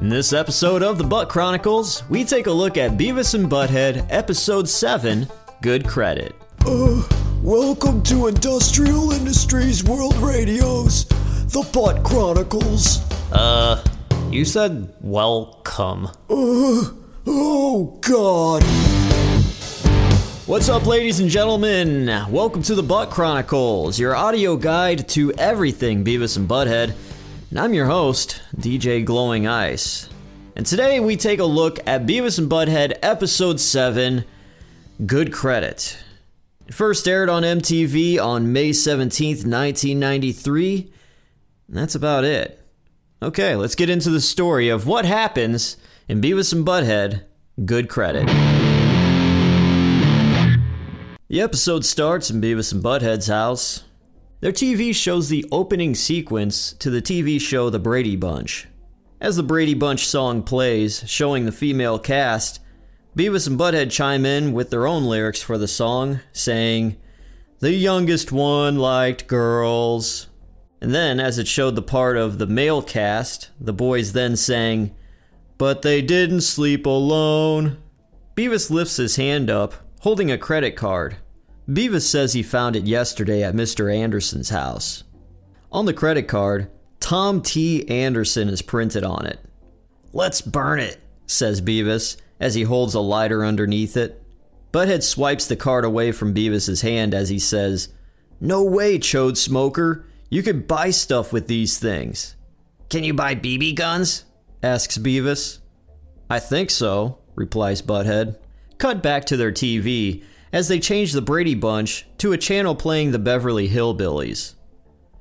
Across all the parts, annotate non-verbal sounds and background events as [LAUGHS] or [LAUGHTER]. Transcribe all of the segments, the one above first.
In this episode of the Butt Chronicles, we take a look at Beavis and Butthead, Episode 7 Good Credit. Uh, welcome to Industrial Industries World Radio's The Butt Chronicles. Uh, you said welcome. Uh, oh, God. What's up, ladies and gentlemen? Welcome to the Butt Chronicles, your audio guide to everything Beavis and Butthead. And I'm your host, DJ Glowing Ice. And today we take a look at Beavis and Butthead Episode 7 Good Credit. It first aired on MTV on May 17th, 1993. And that's about it. Okay, let's get into the story of what happens in Beavis and Butthead Good Credit. The episode starts in Beavis and Butthead's house. Their TV shows the opening sequence to the TV show The Brady Bunch. As the Brady Bunch song plays, showing the female cast, Beavis and Butthead chime in with their own lyrics for the song, saying, The youngest one liked girls. And then, as it showed the part of the male cast, the boys then sang, But they didn't sleep alone. Beavis lifts his hand up, holding a credit card. Beavis says he found it yesterday at Mr. Anderson's house. On the credit card, Tom T. Anderson is printed on it. Let's burn it, says Beavis as he holds a lighter underneath it. Butthead swipes the card away from Beavis's hand as he says, No way, chode smoker. You could buy stuff with these things. Can you buy BB guns? asks Beavis. I think so, replies Butthead. Cut back to their TV as they change the Brady Bunch to a channel playing the Beverly Hillbillies.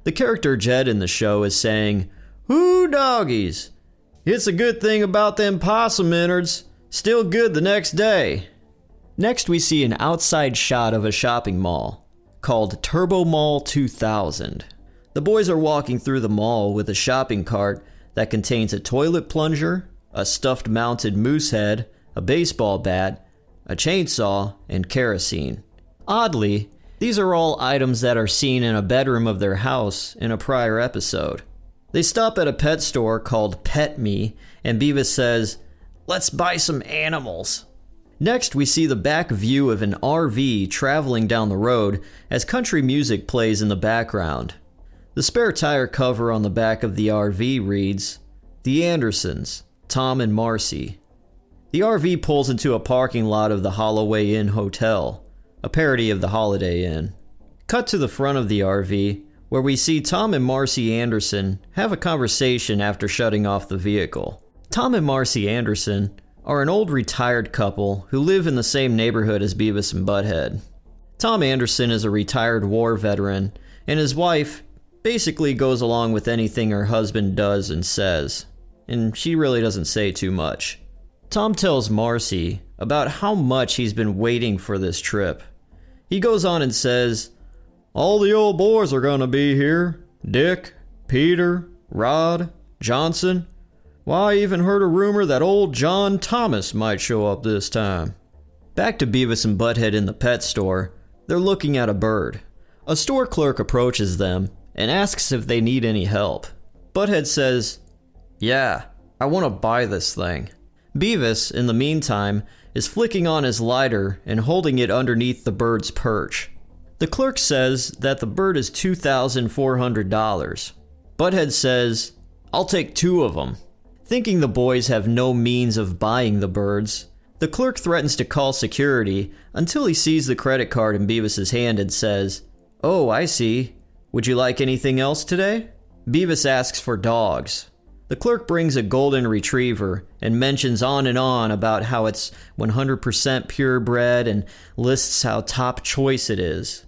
The character Jed in the show is saying, Whoo doggies! It's a good thing about them possum innards. Still good the next day. Next, we see an outside shot of a shopping mall called Turbo Mall 2000. The boys are walking through the mall with a shopping cart that contains a toilet plunger, a stuffed mounted moose head, a baseball bat, a chainsaw, and kerosene. Oddly, these are all items that are seen in a bedroom of their house in a prior episode. They stop at a pet store called Pet Me, and Beavis says, Let's buy some animals. Next, we see the back view of an RV traveling down the road as country music plays in the background. The spare tire cover on the back of the RV reads, The Andersons, Tom and Marcy. The RV pulls into a parking lot of the Holloway Inn Hotel, a parody of the Holiday Inn. Cut to the front of the RV, where we see Tom and Marcy Anderson have a conversation after shutting off the vehicle. Tom and Marcy Anderson are an old retired couple who live in the same neighborhood as Beavis and Butthead. Tom Anderson is a retired war veteran, and his wife basically goes along with anything her husband does and says, and she really doesn't say too much. Tom tells Marcy about how much he's been waiting for this trip. He goes on and says, All the old boys are going to be here Dick, Peter, Rod, Johnson. Why, I even heard a rumor that old John Thomas might show up this time. Back to Beavis and Butthead in the pet store, they're looking at a bird. A store clerk approaches them and asks if they need any help. Butthead says, Yeah, I want to buy this thing. Beavis, in the meantime, is flicking on his lighter and holding it underneath the bird's perch. The clerk says that the bird is $2,400. Butthead says, I'll take two of them. Thinking the boys have no means of buying the birds, the clerk threatens to call security until he sees the credit card in Beavis's hand and says, Oh, I see. Would you like anything else today? Beavis asks for dogs. The clerk brings a golden retriever and mentions on and on about how it's 100% purebred and lists how top choice it is.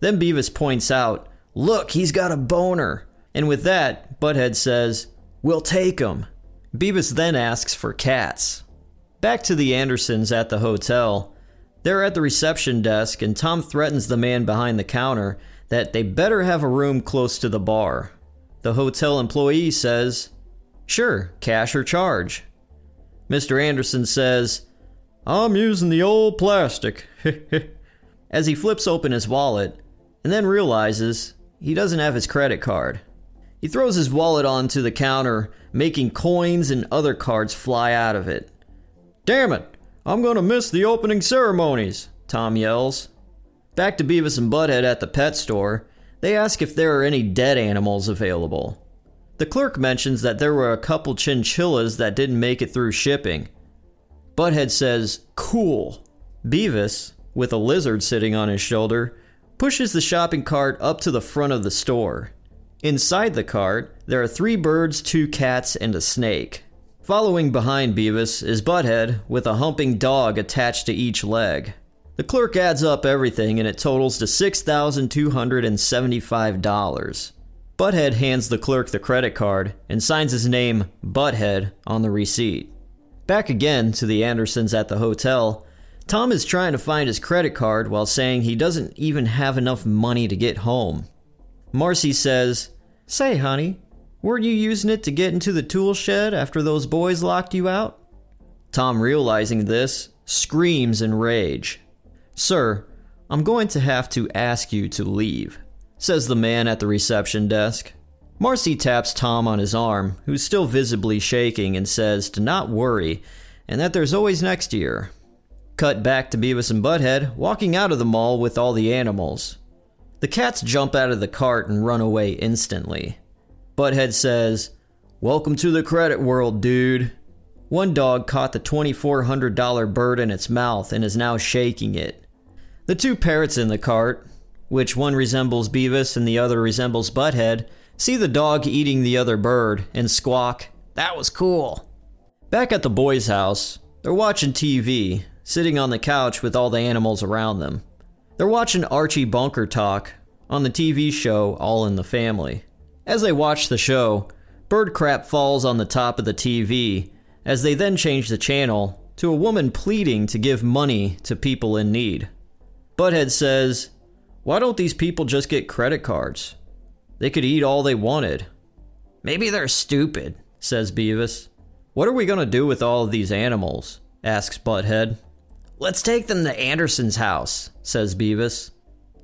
Then Beavis points out, Look, he's got a boner. And with that, Butthead says, We'll take him. Beavis then asks for cats. Back to the Andersons at the hotel. They're at the reception desk, and Tom threatens the man behind the counter that they better have a room close to the bar. The hotel employee says, Sure, cash or charge. Mr. Anderson says, I'm using the old plastic. [LAUGHS] As he flips open his wallet and then realizes he doesn't have his credit card. He throws his wallet onto the counter, making coins and other cards fly out of it. Damn it! I'm gonna miss the opening ceremonies, Tom yells. Back to Beavis and Butthead at the pet store, they ask if there are any dead animals available. The clerk mentions that there were a couple chinchillas that didn't make it through shipping. Butthead says, Cool. Beavis, with a lizard sitting on his shoulder, pushes the shopping cart up to the front of the store. Inside the cart, there are three birds, two cats, and a snake. Following behind Beavis is Butthead with a humping dog attached to each leg. The clerk adds up everything and it totals to $6,275. Butthead hands the clerk the credit card and signs his name, Butthead, on the receipt. Back again to the Andersons at the hotel, Tom is trying to find his credit card while saying he doesn't even have enough money to get home. Marcy says, Say, honey, weren't you using it to get into the tool shed after those boys locked you out? Tom, realizing this, screams in rage. Sir, I'm going to have to ask you to leave, says the man at the reception desk. Marcy taps Tom on his arm, who's still visibly shaking, and says to not worry and that there's always next year. Cut back to Beavis and Butthead walking out of the mall with all the animals. The cats jump out of the cart and run away instantly. Butthead says, Welcome to the credit world, dude. One dog caught the $2,400 bird in its mouth and is now shaking it. The two parrots in the cart, which one resembles Beavis and the other resembles Butthead, see the dog eating the other bird and squawk, That was cool. Back at the boys' house, they're watching TV sitting on the couch with all the animals around them. They're watching Archie Bunker talk on the TV show All in the Family. As they watch the show, bird crap falls on the top of the TV as they then change the channel to a woman pleading to give money to people in need. Butthead says, Why don't these people just get credit cards? They could eat all they wanted. Maybe they're stupid, says Beavis. What are we going to do with all of these animals? asks Butthead. Let's take them to Anderson's house, says Beavis.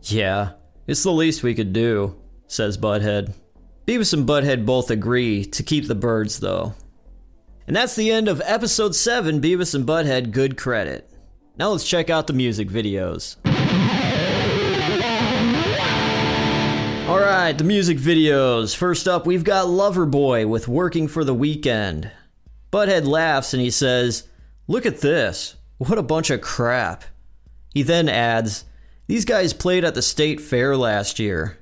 Yeah, it's the least we could do, says Butthead. Beavis and Butthead both agree to keep the birds, though. And that's the end of episode 7 Beavis and Butthead Good Credit. Now let's check out the music videos. Alright, the music videos. First up, we've got Loverboy with Working for the Weekend. Butthead laughs and he says, Look at this. What a bunch of crap. He then adds, These guys played at the state fair last year.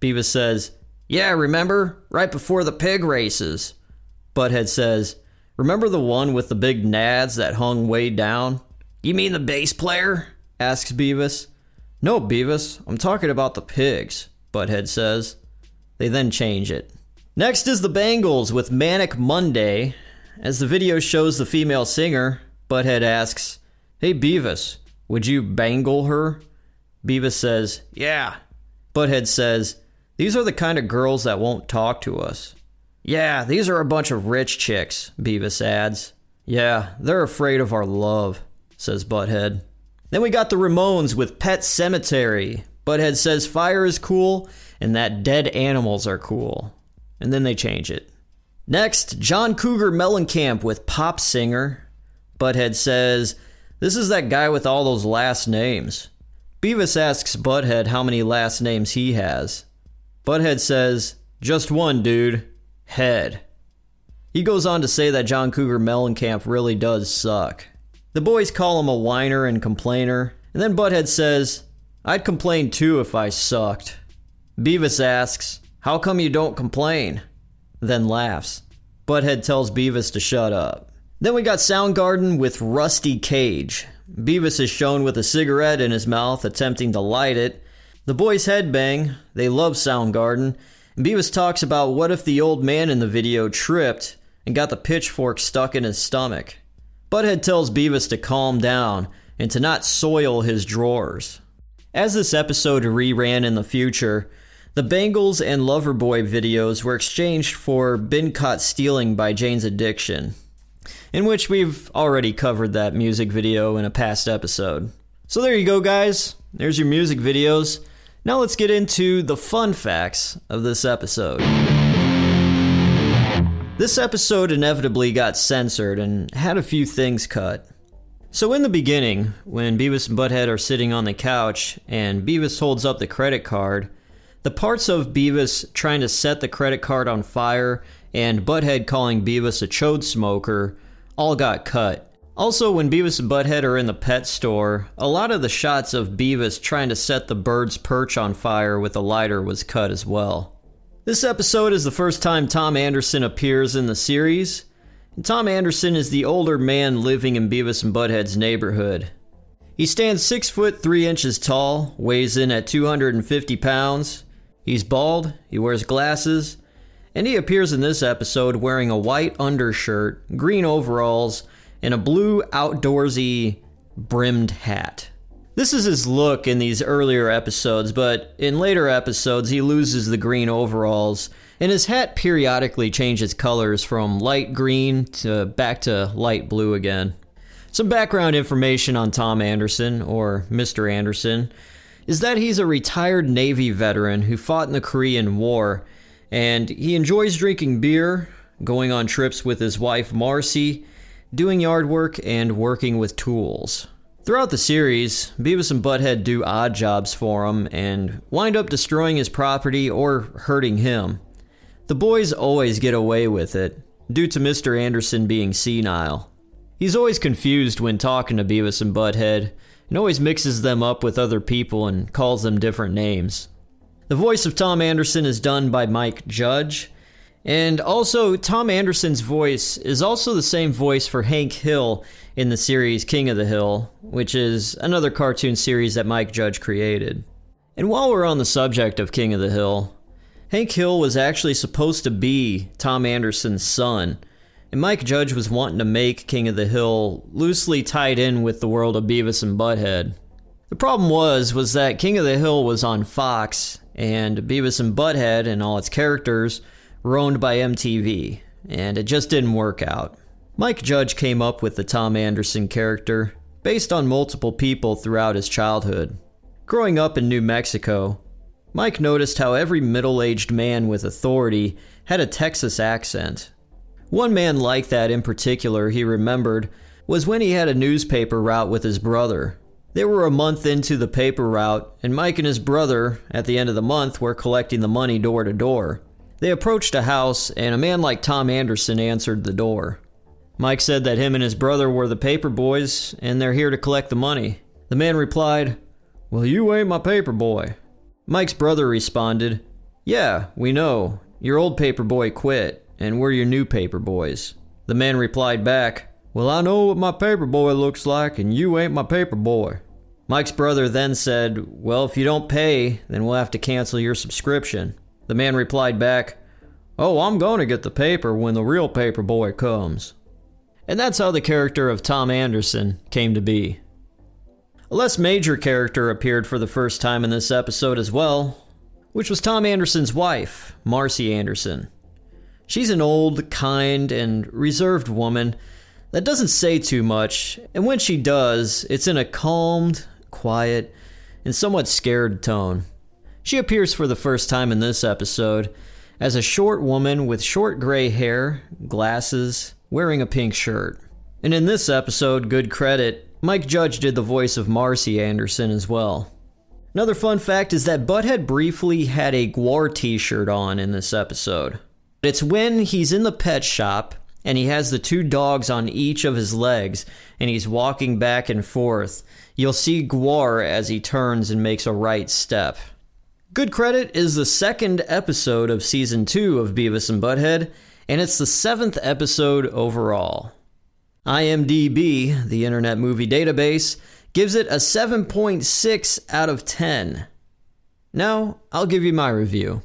Beavis says, Yeah, remember? Right before the pig races. Butthead says, Remember the one with the big nads that hung way down? You mean the bass player? asks Beavis. No, Beavis, I'm talking about the pigs, Butthead says. They then change it. Next is the Bangles with Manic Monday. As the video shows the female singer, Butthead asks, Hey Beavis, would you bangle her? Beavis says, Yeah. Butthead says, These are the kind of girls that won't talk to us. Yeah, these are a bunch of rich chicks, Beavis adds. Yeah, they're afraid of our love, says Butthead. Then we got the Ramones with Pet Sematary. Butthead says fire is cool and that dead animals are cool. And then they change it. Next, John Cougar Mellencamp with Pop Singer. Butthead says, This is that guy with all those last names. Beavis asks Butthead how many last names he has. Butthead says, Just one, dude. Head. He goes on to say that John Cougar Mellencamp really does suck. The boys call him a whiner and complainer, and then Butthead says, I'd complain too if I sucked. Beavis asks, How come you don't complain? Then laughs. Butthead tells Beavis to shut up. Then we got Soundgarden with Rusty Cage. Beavis is shown with a cigarette in his mouth attempting to light it. The boys headbang, they love Soundgarden, Beavis talks about what if the old man in the video tripped and got the pitchfork stuck in his stomach. Butthead tells Beavis to calm down and to not soil his drawers. As this episode reran in the future, the Bangles and Loverboy videos were exchanged for Been Caught Stealing by Jane's Addiction, in which we've already covered that music video in a past episode. So there you go, guys. There's your music videos. Now let's get into the fun facts of this episode. This episode inevitably got censored and had a few things cut. So, in the beginning, when Beavis and Butthead are sitting on the couch and Beavis holds up the credit card, the parts of Beavis trying to set the credit card on fire and Butthead calling Beavis a chode smoker all got cut. Also, when Beavis and Butthead are in the pet store, a lot of the shots of Beavis trying to set the bird's perch on fire with a lighter was cut as well. This episode is the first time Tom Anderson appears in the series. Tom Anderson is the older man living in Beavis and Butthead's neighborhood. He stands 6 foot 3 inches tall, weighs in at 250 pounds. He's bald, he wears glasses, and he appears in this episode wearing a white undershirt, green overalls, and a blue outdoorsy brimmed hat. This is his look in these earlier episodes, but in later episodes, he loses the green overalls, and his hat periodically changes colors from light green to back to light blue again. Some background information on Tom Anderson, or Mr. Anderson, is that he's a retired Navy veteran who fought in the Korean War, and he enjoys drinking beer, going on trips with his wife Marcy, doing yard work, and working with tools. Throughout the series, Beavis and Butthead do odd jobs for him and wind up destroying his property or hurting him. The boys always get away with it, due to Mr. Anderson being senile. He's always confused when talking to Beavis and Butthead, and always mixes them up with other people and calls them different names. The voice of Tom Anderson is done by Mike Judge, and also, Tom Anderson's voice is also the same voice for Hank Hill in the series King of the Hill, which is another cartoon series that Mike Judge created. And while we're on the subject of King of the Hill, Hank Hill was actually supposed to be Tom Anderson's son, and Mike Judge was wanting to make King of the Hill loosely tied in with the world of Beavis and Butthead. The problem was was that King of the Hill was on Fox, and Beavis and Butthead and all its characters were owned by MTV, and it just didn't work out. Mike Judge came up with the Tom Anderson character based on multiple people throughout his childhood. Growing up in New Mexico, Mike noticed how every middle aged man with authority had a Texas accent. One man like that in particular he remembered was when he had a newspaper route with his brother. They were a month into the paper route, and Mike and his brother, at the end of the month, were collecting the money door to door. They approached a house, and a man like Tom Anderson answered the door. Mike said that him and his brother were the paper boys, and they're here to collect the money. The man replied, Well, you ain't my paper boy. Mike's brother responded, Yeah, we know. Your old paper boy quit, and we're your new paper boys. The man replied back, Well, I know what my paper boy looks like, and you ain't my paper boy. Mike's brother then said, Well, if you don't pay, then we'll have to cancel your subscription. The man replied back, Oh, I'm going to get the paper when the real paper boy comes. And that's how the character of Tom Anderson came to be. A less major character appeared for the first time in this episode as well, which was Tom Anderson's wife, Marcy Anderson. She's an old, kind, and reserved woman that doesn't say too much, and when she does, it's in a calmed, quiet, and somewhat scared tone. She appears for the first time in this episode as a short woman with short gray hair, glasses, wearing a pink shirt. And in this episode, good credit, Mike Judge did the voice of Marcy Anderson as well. Another fun fact is that Butthead briefly had a GWAR t shirt on in this episode. It's when he's in the pet shop and he has the two dogs on each of his legs and he's walking back and forth. You'll see GWAR as he turns and makes a right step. Good Credit is the second episode of season two of Beavis and Butthead, and it's the seventh episode overall. IMDb, the Internet Movie Database, gives it a 7.6 out of 10. Now, I'll give you my review.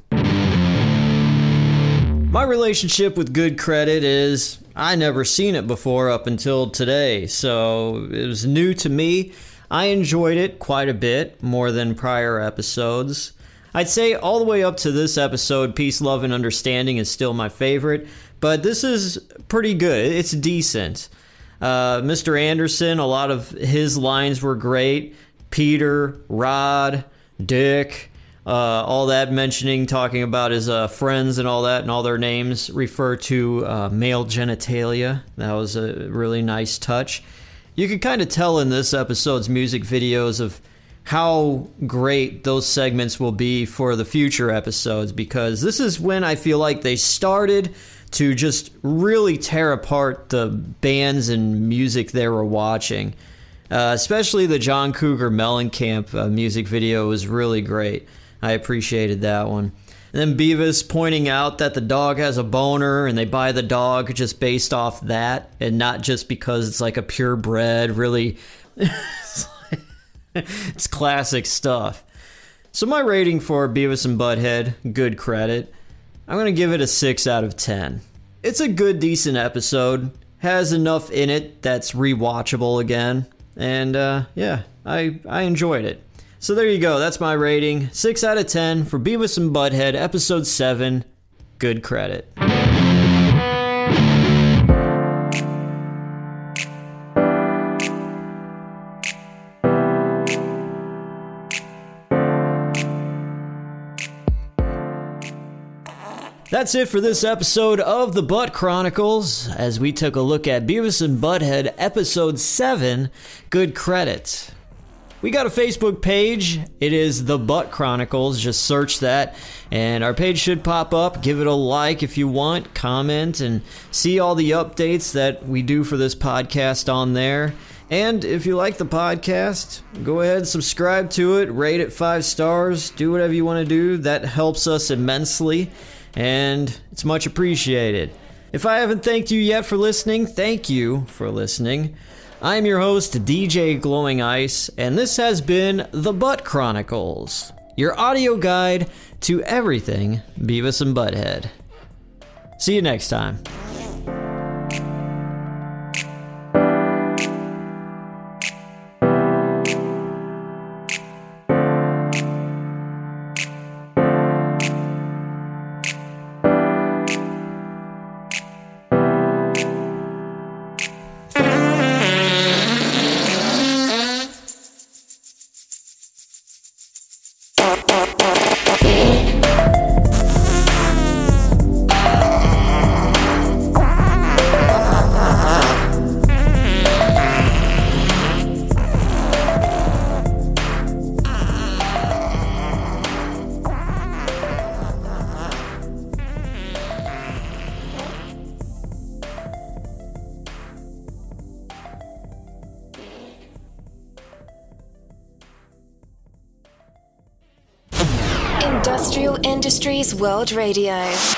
My relationship with Good Credit is I never seen it before up until today, so it was new to me. I enjoyed it quite a bit, more than prior episodes. I'd say all the way up to this episode, Peace, Love, and Understanding is still my favorite, but this is pretty good. It's decent. Uh, Mr. Anderson, a lot of his lines were great. Peter, Rod, Dick, Uh, all that mentioning, talking about his uh, friends and all that, and all their names refer to uh, male genitalia. That was a really nice touch. You could kind of tell in this episode's music videos of how great those segments will be for the future episodes because this is when I feel like they started to just really tear apart the bands and music they were watching. Uh, especially the John Cougar Mellencamp uh, music video was really great. I appreciated that one. And then Beavis pointing out that the dog has a boner and they buy the dog just based off that and not just because it's like a purebred, really. [LAUGHS] [LAUGHS] [LAUGHS] it's classic stuff. So, my rating for Beavis and Butthead, good credit. I'm going to give it a 6 out of 10. It's a good, decent episode. Has enough in it that's rewatchable again. And uh, yeah, I, I enjoyed it. So there you go. That's my rating. 6 out of 10 for Beavis and Butthead, episode 7. Good credit. That's it for this episode of the Butt Chronicles as we took a look at Beavis and Butthead episode 7. Good credit. We got a Facebook page. It is The Butt Chronicles. Just search that, and our page should pop up. Give it a like if you want, comment, and see all the updates that we do for this podcast on there. And if you like the podcast, go ahead, subscribe to it, rate it five stars, do whatever you want to do. That helps us immensely, and it's much appreciated. If I haven't thanked you yet for listening, thank you for listening. I'm your host, DJ Glowing Ice, and this has been The Butt Chronicles, your audio guide to everything Beavis and Butthead. See you next time. World Radio.